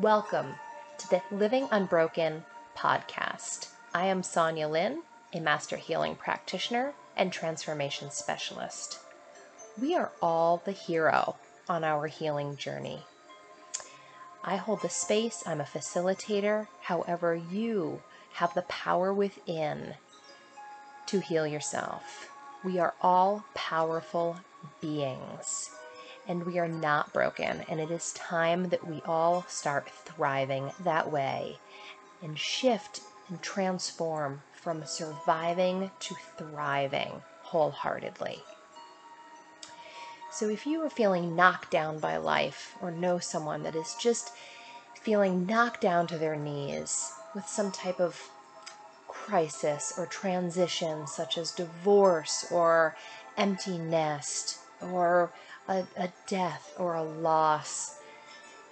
Welcome to the Living Unbroken podcast. I am Sonya Lyn, a master healing practitioner and transformation specialist. We are all the hero on our healing journey. I hold the space, I'm a facilitator. However, you have the power within to heal yourself. We are all powerful beings and we are not broken. And it is time that we all start thriving that way and shift and transform from surviving to thriving wholeheartedly. So, if you are feeling knocked down by life or know someone that is just feeling knocked down to their knees with some type of crisis or transition, such as divorce or empty nest or a, a death or a loss,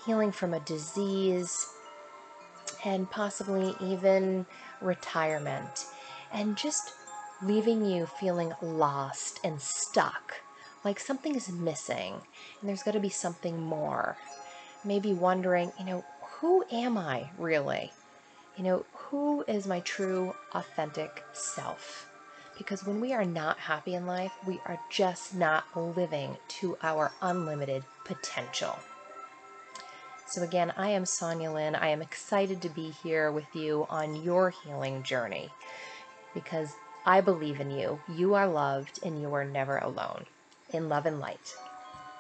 healing from a disease, and possibly even retirement, and just leaving you feeling lost and stuck, like something is missing and there's got to be something more. Maybe wondering, you know, who am I really? You know, who is my true, authentic self? Because when we are not happy in life, we are just not living to our unlimited potential. So, again, I am Sonya Lyn. I am excited to be here with you on your healing journey because I believe in you. You are loved and you are never alone. In love and light.